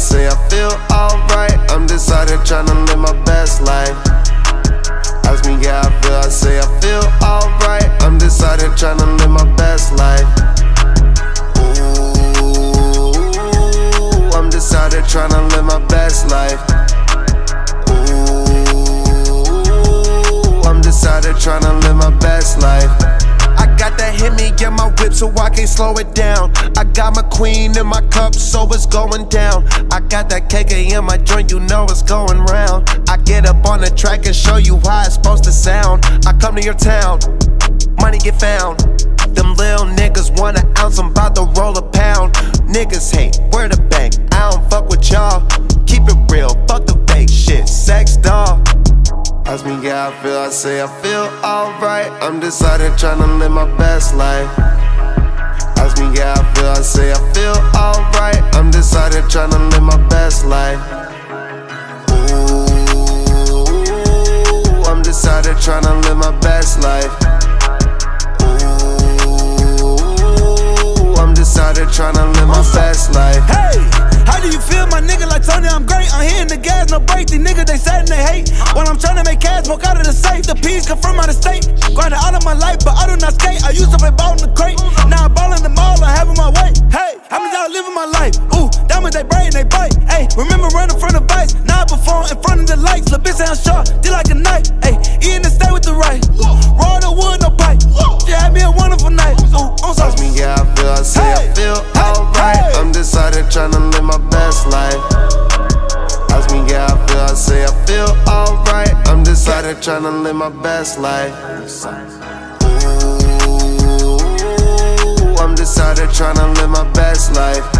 say I feel alright. I'm decided tryna live my best life. Ask me how I feel, I say I feel alright. I'm decided tryna live my best life. Ooh, I'm decided tryna live my best life. Ooh, I'm decided tryna live my best life. In my whip, so I can't slow it down. I got my queen in my cup, so it's going down. I got that KK in my joint, you know it's going round. I get up on the track and show you how it's supposed to sound. I come to your town, money get found. Them little niggas want an ounce, I'm about to roll a pound. Niggas hate, where the bank? I don't fuck with y'all. Keep it real, fuck the fake shit, sex. Ask me how I feel, I say I feel alright. I'm decided tryna live my best life. Ask me how I feel, I say I feel alright. I'm decided tryna live my best life. Ooh, I'm decided tryna live my best life. Ooh, I'm decided tryna live my best life. Hey, how do you feel, my nigga? Like Tony, I'm great. I'm hitting the gas, no brake. These niggas, they sad and they hate. While smoke out of the safe. The peas come from out of state. Grinding out of my life, but I do not skate. I used to play tryna live my best life. Ooh, I'm. Ooh, I'm decided tryna live my best life.